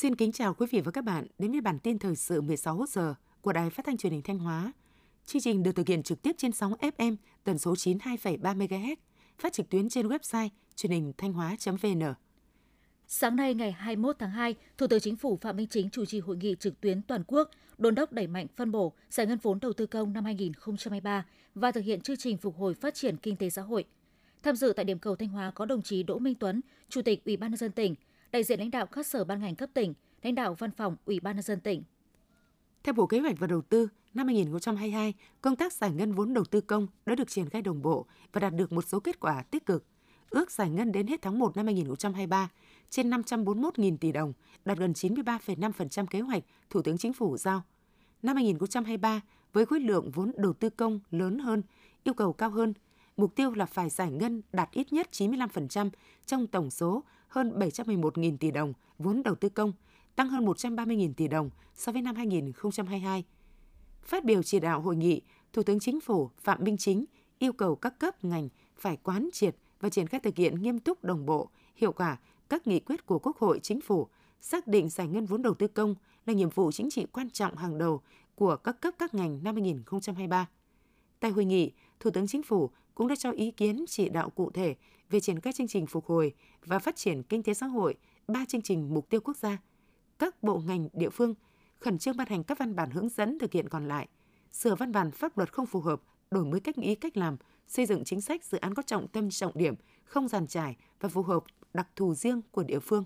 Xin kính chào quý vị và các bạn đến với bản tin thời sự 16 giờ của Đài Phát thanh Truyền hình Thanh Hóa. Chương trình được thực hiện trực tiếp trên sóng FM tần số 92,3 MHz, phát trực tuyến trên website truyền hình thanh hóa.vn. Sáng nay ngày 21 tháng 2, Thủ tướng Chính phủ Phạm Minh Chính chủ trì hội nghị trực tuyến toàn quốc đôn đốc đẩy mạnh phân bổ giải ngân vốn đầu tư công năm 2023 và thực hiện chương trình phục hồi phát triển kinh tế xã hội. Tham dự tại điểm cầu Thanh Hóa có đồng chí Đỗ Minh Tuấn, Chủ tịch Ủy ban nhân dân tỉnh, đại diện lãnh đạo các sở ban ngành cấp tỉnh, lãnh đạo văn phòng Ủy ban nhân dân tỉnh. Theo Bộ Kế hoạch và Đầu tư, năm 2022, công tác giải ngân vốn đầu tư công đã được triển khai đồng bộ và đạt được một số kết quả tích cực. Ước giải ngân đến hết tháng 1 năm 2023 trên 541.000 tỷ đồng, đạt gần 93,5% kế hoạch Thủ tướng Chính phủ giao. Năm 2023, với khối lượng vốn đầu tư công lớn hơn, yêu cầu cao hơn, mục tiêu là phải giải ngân đạt ít nhất 95% trong tổng số hơn 711.000 tỷ đồng vốn đầu tư công, tăng hơn 130.000 tỷ đồng so với năm 2022. Phát biểu chỉ đạo hội nghị, Thủ tướng Chính phủ Phạm Minh Chính yêu cầu các cấp ngành phải quán triệt và triển khai thực hiện nghiêm túc đồng bộ, hiệu quả các nghị quyết của Quốc hội, Chính phủ, xác định giải ngân vốn đầu tư công là nhiệm vụ chính trị quan trọng hàng đầu của các cấp các ngành năm 2023. Tại hội nghị, Thủ tướng Chính phủ cũng đã cho ý kiến chỉ đạo cụ thể về triển khai chương trình phục hồi và phát triển kinh tế xã hội, ba chương trình mục tiêu quốc gia. Các bộ ngành địa phương khẩn trương ban hành các văn bản hướng dẫn thực hiện còn lại, sửa văn bản pháp luật không phù hợp, đổi mới cách nghĩ cách làm, xây dựng chính sách dự án có trọng tâm trọng điểm, không giàn trải và phù hợp đặc thù riêng của địa phương.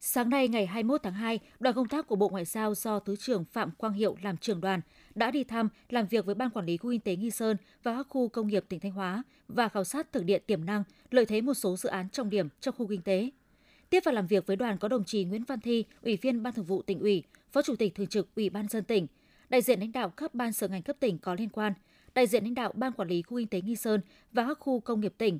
Sáng nay ngày 21 tháng 2, đoàn công tác của Bộ Ngoại giao do Thứ trưởng Phạm Quang Hiệu làm trưởng đoàn đã đi thăm, làm việc với Ban Quản lý Khu Kinh tế Nghi Sơn và các khu công nghiệp tỉnh Thanh Hóa và khảo sát thực địa tiềm năng, lợi thế một số dự án trọng điểm trong khu kinh tế. Tiếp và làm việc với đoàn có đồng chí Nguyễn Văn Thi, Ủy viên Ban Thường vụ tỉnh ủy, Phó Chủ tịch Thường trực Ủy ban dân tỉnh, đại diện lãnh đạo các ban sở ngành cấp tỉnh có liên quan, đại diện lãnh đạo Ban Quản lý Khu Kinh tế Nghi Sơn và các khu công nghiệp tỉnh,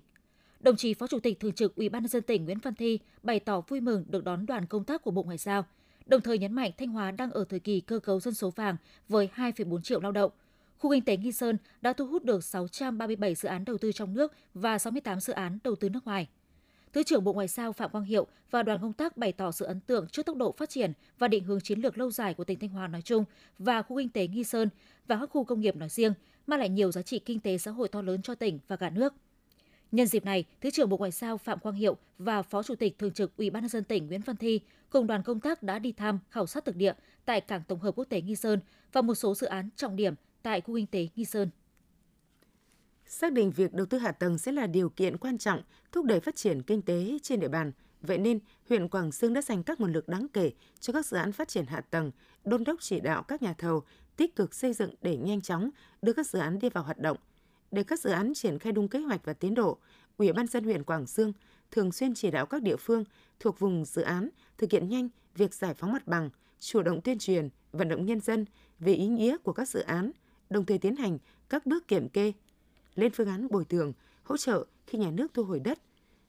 Đồng chí Phó Chủ tịch Thường trực Ủy ban nhân dân tỉnh Nguyễn Văn Thi bày tỏ vui mừng được đón đoàn công tác của Bộ Ngoại giao, đồng thời nhấn mạnh Thanh Hóa đang ở thời kỳ cơ cấu dân số vàng với 2,4 triệu lao động. Khu kinh tế Nghi Sơn đã thu hút được 637 dự án đầu tư trong nước và 68 dự án đầu tư nước ngoài. Thứ trưởng Bộ Ngoại giao Phạm Quang Hiệu và đoàn công tác bày tỏ sự ấn tượng trước tốc độ phát triển và định hướng chiến lược lâu dài của tỉnh Thanh Hóa nói chung và khu kinh tế Nghi Sơn và các khu công nghiệp nói riêng, mang lại nhiều giá trị kinh tế xã hội to lớn cho tỉnh và cả nước. Nhân dịp này, Thứ trưởng Bộ Ngoại giao Phạm Quang Hiệu và Phó Chủ tịch Thường trực Ủy ban nhân dân tỉnh Nguyễn Văn Thi cùng đoàn công tác đã đi thăm khảo sát thực địa tại cảng tổng hợp quốc tế Nghi Sơn và một số dự án trọng điểm tại khu kinh tế Nghi Sơn. Xác định việc đầu tư hạ tầng sẽ là điều kiện quan trọng thúc đẩy phát triển kinh tế trên địa bàn. Vậy nên, huyện Quảng Sương đã dành các nguồn lực đáng kể cho các dự án phát triển hạ tầng, đôn đốc chỉ đạo các nhà thầu tích cực xây dựng để nhanh chóng đưa các dự án đi vào hoạt động – để các dự án triển khai đúng kế hoạch và tiến độ, Ủy ban dân huyện Quảng Dương thường xuyên chỉ đạo các địa phương thuộc vùng dự án thực hiện nhanh việc giải phóng mặt bằng, chủ động tuyên truyền, vận động nhân dân về ý nghĩa của các dự án, đồng thời tiến hành các bước kiểm kê, lên phương án bồi thường, hỗ trợ khi nhà nước thu hồi đất,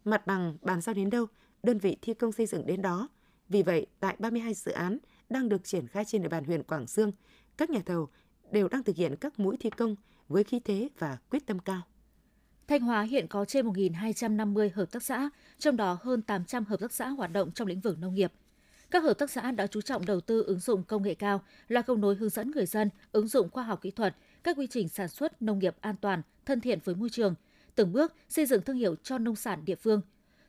mặt bằng bàn giao đến đâu, đơn vị thi công xây dựng đến đó. Vì vậy, tại 32 dự án đang được triển khai trên địa bàn huyện Quảng Dương, các nhà thầu đều đang thực hiện các mũi thi công với khí thế và quyết tâm cao. Thanh Hóa hiện có trên 1.250 hợp tác xã, trong đó hơn 800 hợp tác xã hoạt động trong lĩnh vực nông nghiệp. Các hợp tác xã đã chú trọng đầu tư ứng dụng công nghệ cao, là cầu nối hướng dẫn người dân ứng dụng khoa học kỹ thuật, các quy trình sản xuất nông nghiệp an toàn, thân thiện với môi trường, từng bước xây dựng thương hiệu cho nông sản địa phương.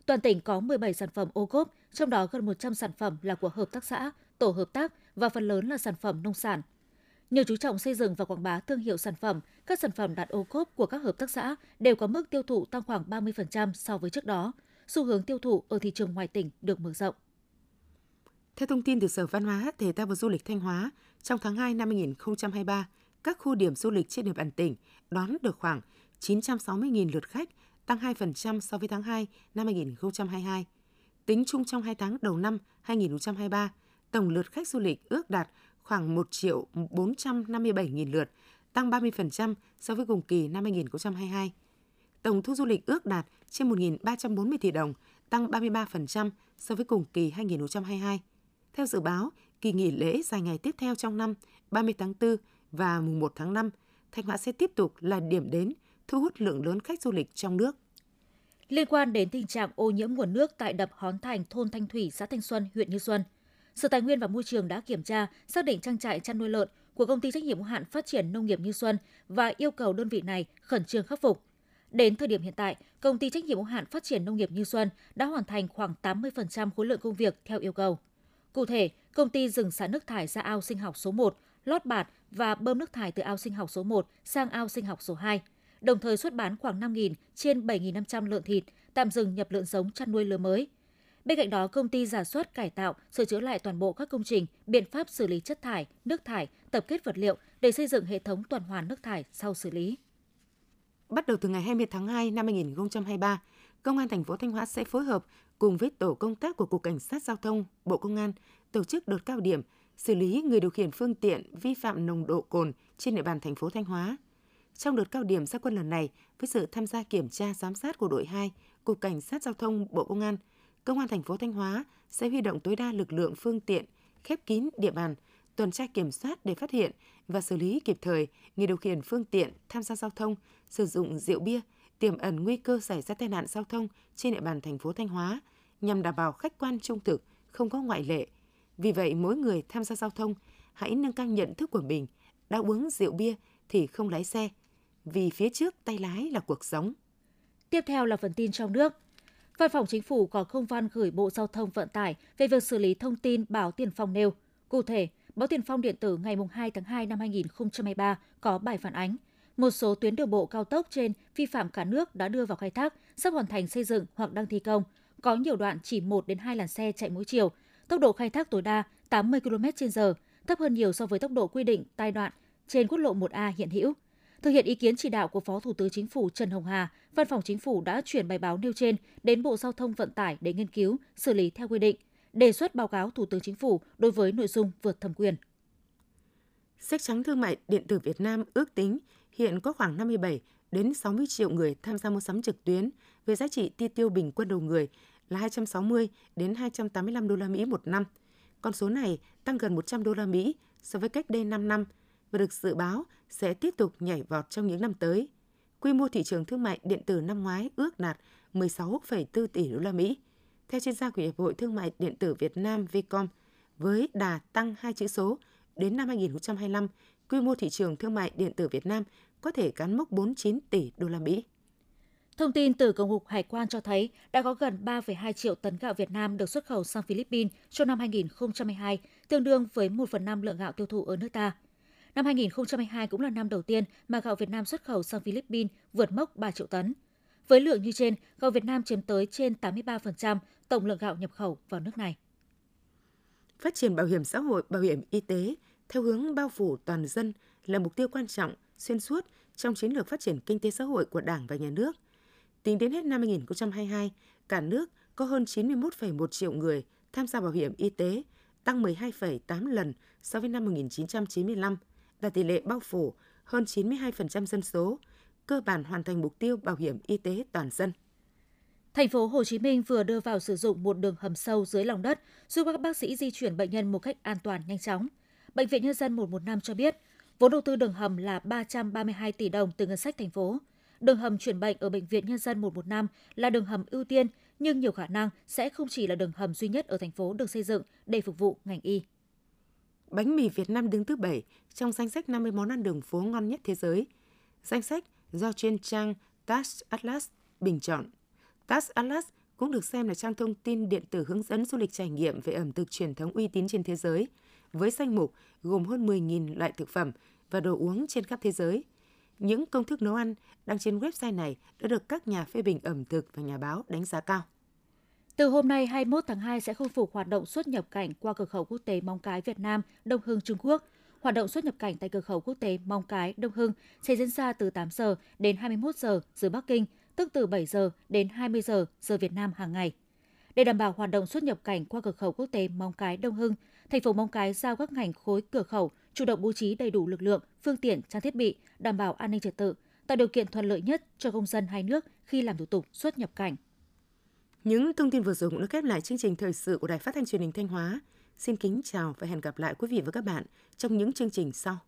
Toàn tỉnh có 17 sản phẩm ô cốp, trong đó gần 100 sản phẩm là của hợp tác xã, tổ hợp tác và phần lớn là sản phẩm nông sản, Nhờ chú trọng xây dựng và quảng bá thương hiệu sản phẩm, các sản phẩm đạt ô cốp của các hợp tác xã đều có mức tiêu thụ tăng khoảng 30% so với trước đó. Xu hướng tiêu thụ ở thị trường ngoài tỉnh được mở rộng. Theo thông tin từ Sở Văn hóa, Thể thao và Du lịch Thanh Hóa, trong tháng 2 năm 2023, các khu điểm du lịch trên địa bàn tỉnh đón được khoảng 960.000 lượt khách, tăng 2% so với tháng 2 năm 2022. Tính chung trong 2 tháng đầu năm 2023, tổng lượt khách du lịch ước đạt khoảng 1 triệu 457.000 lượt, tăng 30% so với cùng kỳ năm 2022. Tổng thu du lịch ước đạt trên 1.340 tỷ đồng, tăng 33% so với cùng kỳ 2022. Theo dự báo, kỳ nghỉ lễ dài ngày tiếp theo trong năm 30 tháng 4 và mùng 1 tháng 5, Thanh Hóa sẽ tiếp tục là điểm đến thu hút lượng lớn khách du lịch trong nước. Liên quan đến tình trạng ô nhiễm nguồn nước tại đập Hón Thành, thôn Thanh Thủy, xã Thanh Xuân, huyện Như Xuân – Sở Tài nguyên và Môi trường đã kiểm tra, xác định trang trại chăn nuôi lợn của công ty trách nhiệm hữu hạn phát triển nông nghiệp Như Xuân và yêu cầu đơn vị này khẩn trương khắc phục. Đến thời điểm hiện tại, công ty trách nhiệm hữu hạn phát triển nông nghiệp Như Xuân đã hoàn thành khoảng 80% khối lượng công việc theo yêu cầu. Cụ thể, công ty dừng xả nước thải ra ao sinh học số 1, lót bạt và bơm nước thải từ ao sinh học số 1 sang ao sinh học số 2, đồng thời xuất bán khoảng 5.000 trên 7.500 lợn thịt, tạm dừng nhập lợn giống chăn nuôi lứa mới. Bên cạnh đó, công ty giả soát cải tạo, sửa chữa lại toàn bộ các công trình, biện pháp xử lý chất thải, nước thải, tập kết vật liệu để xây dựng hệ thống tuần hoàn nước thải sau xử lý. Bắt đầu từ ngày 20 tháng 2 năm 2023, Công an thành phố Thanh Hóa sẽ phối hợp cùng với tổ công tác của Cục Cảnh sát Giao thông, Bộ Công an tổ chức đợt cao điểm xử lý người điều khiển phương tiện vi phạm nồng độ cồn trên địa bàn thành phố Thanh Hóa. Trong đợt cao điểm gia quân lần này, với sự tham gia kiểm tra giám sát của đội 2, Cục Cảnh sát Giao thông Bộ Công an, Công an thành phố Thanh Hóa sẽ huy động tối đa lực lượng phương tiện, khép kín địa bàn, tuần tra kiểm soát để phát hiện và xử lý kịp thời người điều khiển phương tiện tham gia giao thông sử dụng rượu bia, tiềm ẩn nguy cơ xảy ra tai nạn giao thông trên địa bàn thành phố Thanh Hóa nhằm đảm bảo khách quan trung thực, không có ngoại lệ. Vì vậy, mỗi người tham gia giao thông hãy nâng cao nhận thức của mình, đã uống rượu bia thì không lái xe, vì phía trước tay lái là cuộc sống. Tiếp theo là phần tin trong nước. Văn phòng Chính phủ có công văn gửi Bộ Giao thông Vận tải về việc xử lý thông tin báo Tiền Phong nêu. Cụ thể, Báo Tiền Phong điện tử ngày 2 tháng 2 năm 2023 có bài phản ánh một số tuyến đường bộ cao tốc trên vi phạm cả nước đã đưa vào khai thác, sắp hoàn thành xây dựng hoặc đang thi công, có nhiều đoạn chỉ 1 đến 2 làn xe chạy mỗi chiều, tốc độ khai thác tối đa 80 km/h, thấp hơn nhiều so với tốc độ quy định tai đoạn trên quốc lộ 1A hiện hữu. Thực hiện ý kiến chỉ đạo của Phó Thủ tướng Chính phủ Trần Hồng Hà, Văn phòng Chính phủ đã chuyển bài báo nêu trên đến Bộ Giao thông Vận tải để nghiên cứu, xử lý theo quy định, đề xuất báo cáo Thủ tướng Chính phủ đối với nội dung vượt thẩm quyền. Sách trắng thương mại điện tử Việt Nam ước tính hiện có khoảng 57 đến 60 triệu người tham gia mua sắm trực tuyến với giá trị chi tiêu bình quân đầu người là 260 đến 285 đô la Mỹ một năm. Con số này tăng gần 100 đô la Mỹ so với cách đây 5 năm và được dự báo sẽ tiếp tục nhảy vọt trong những năm tới. Quy mô thị trường thương mại điện tử năm ngoái ước đạt 16,4 tỷ đô la Mỹ. Theo chuyên gia của Hiệp hội Thương mại điện tử Việt Nam Vcom, với đà tăng hai chữ số, đến năm 2025, quy mô thị trường thương mại điện tử Việt Nam có thể cán mốc 49 tỷ đô la Mỹ. Thông tin từ Tổng cục Hải quan cho thấy đã có gần 3,2 triệu tấn gạo Việt Nam được xuất khẩu sang Philippines trong năm 2022, tương đương với 1 phần 5 lượng gạo tiêu thụ ở nước ta. Năm 2022 cũng là năm đầu tiên mà gạo Việt Nam xuất khẩu sang Philippines vượt mốc 3 triệu tấn. Với lượng như trên, gạo Việt Nam chiếm tới trên 83% tổng lượng gạo nhập khẩu vào nước này. Phát triển bảo hiểm xã hội, bảo hiểm y tế theo hướng bao phủ toàn dân là mục tiêu quan trọng xuyên suốt trong chiến lược phát triển kinh tế xã hội của Đảng và Nhà nước. Tính đến hết năm 2022, cả nước có hơn 91,1 triệu người tham gia bảo hiểm y tế, tăng 12,8 lần so với năm 1995, đạt tỷ lệ bao phủ hơn 92% dân số, cơ bản hoàn thành mục tiêu bảo hiểm y tế toàn dân. Thành phố Hồ Chí Minh vừa đưa vào sử dụng một đường hầm sâu dưới lòng đất giúp các bác sĩ di chuyển bệnh nhân một cách an toàn nhanh chóng. Bệnh viện Nhân dân 115 cho biết, vốn đầu tư đường hầm là 332 tỷ đồng từ ngân sách thành phố. Đường hầm chuyển bệnh ở Bệnh viện Nhân dân 115 là đường hầm ưu tiên, nhưng nhiều khả năng sẽ không chỉ là đường hầm duy nhất ở thành phố được xây dựng để phục vụ ngành y. Bánh mì Việt Nam đứng thứ 7 trong danh sách 50 món ăn đường phố ngon nhất thế giới. Danh sách do trên trang TAS Atlas bình chọn. TAS Atlas cũng được xem là trang thông tin điện tử hướng dẫn du lịch trải nghiệm về ẩm thực truyền thống uy tín trên thế giới, với danh mục gồm hơn 10.000 loại thực phẩm và đồ uống trên khắp thế giới. Những công thức nấu ăn đăng trên website này đã được các nhà phê bình ẩm thực và nhà báo đánh giá cao. Từ hôm nay 21 tháng 2 sẽ khôi phục hoạt động xuất nhập cảnh qua cửa khẩu quốc tế Mong Cái Việt Nam, Đông Hưng Trung Quốc. Hoạt động xuất nhập cảnh tại cửa khẩu quốc tế Mong Cái, Đông Hưng sẽ diễn ra từ 8 giờ đến 21 giờ giờ Bắc Kinh, tức từ 7 giờ đến 20 giờ giờ Việt Nam hàng ngày. Để đảm bảo hoạt động xuất nhập cảnh qua cửa khẩu quốc tế Mong Cái Đông Hưng, thành phố Mong Cái giao các ngành khối cửa khẩu chủ động bố trí đầy đủ lực lượng, phương tiện, trang thiết bị, đảm bảo an ninh trật tự, tạo điều kiện thuận lợi nhất cho công dân hai nước khi làm thủ tục xuất nhập cảnh. Những thông tin vừa rồi cũng đã khép lại chương trình thời sự của Đài Phát thanh Truyền hình Thanh Hóa. Xin kính chào và hẹn gặp lại quý vị và các bạn trong những chương trình sau.